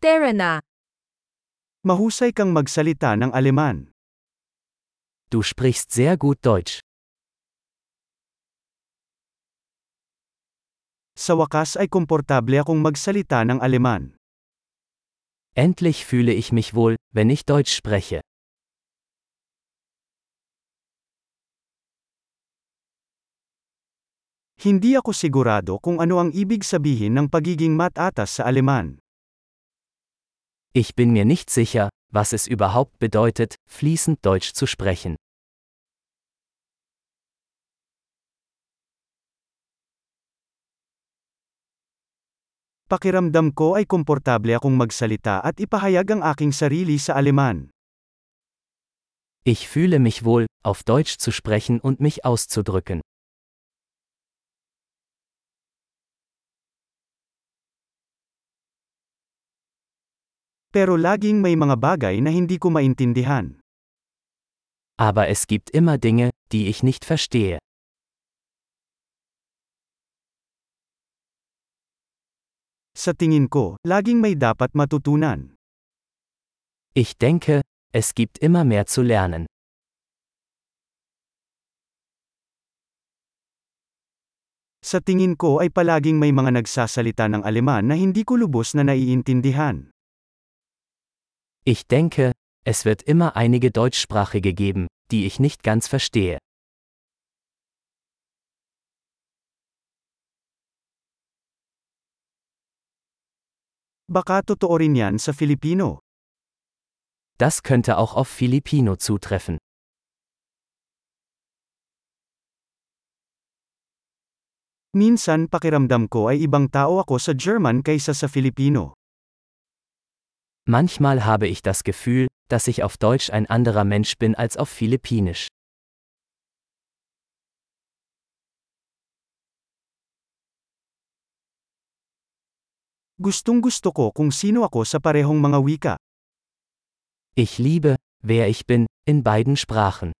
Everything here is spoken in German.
Tara na. Mahusay kang magsalita ng Aleman. Du sprichst sehr gut Deutsch. Sa wakas ay komportable akong magsalita ng Aleman. Endlich fühle ich mich wohl, wenn ich Deutsch spreche. Hindi ako sigurado kung ano ang ibig sabihin ng pagiging matatas sa Aleman. Ich bin mir nicht sicher, was es überhaupt bedeutet, fließend Deutsch zu sprechen. Pakiramdam ko ay komportable akong magsalita at ipahayag ang aking sarili sa Aleman. Ich fühle mich wohl, auf Deutsch zu sprechen und mich auszudrücken. Pero laging may mga bagay na hindi ko maintindihan. Aber es gibt immer Dinge, die ich nicht verstehe. Sa tingin ko, laging may dapat matutunan. Ich denke, es gibt immer mehr zu lernen. Sa tingin ko ay palaging may mga nagsasalita ng Aleman na hindi ko lubos na naiintindihan. Ich denke, es wird immer einige Deutschsprachige geben, die ich nicht ganz verstehe. Baka totoo rin yan sa Filipino. Das könnte auch auf Filipino zutreffen. Minsan pakiramdam ko ay ibang tao ako sa German kaysa sa Filipino. Manchmal habe ich das Gefühl, dass ich auf Deutsch ein anderer Mensch bin als auf Philippinisch. Gustong gusto ko kung sino ako sa parehong mga wika. Ich liebe, wer ich bin, in beiden Sprachen.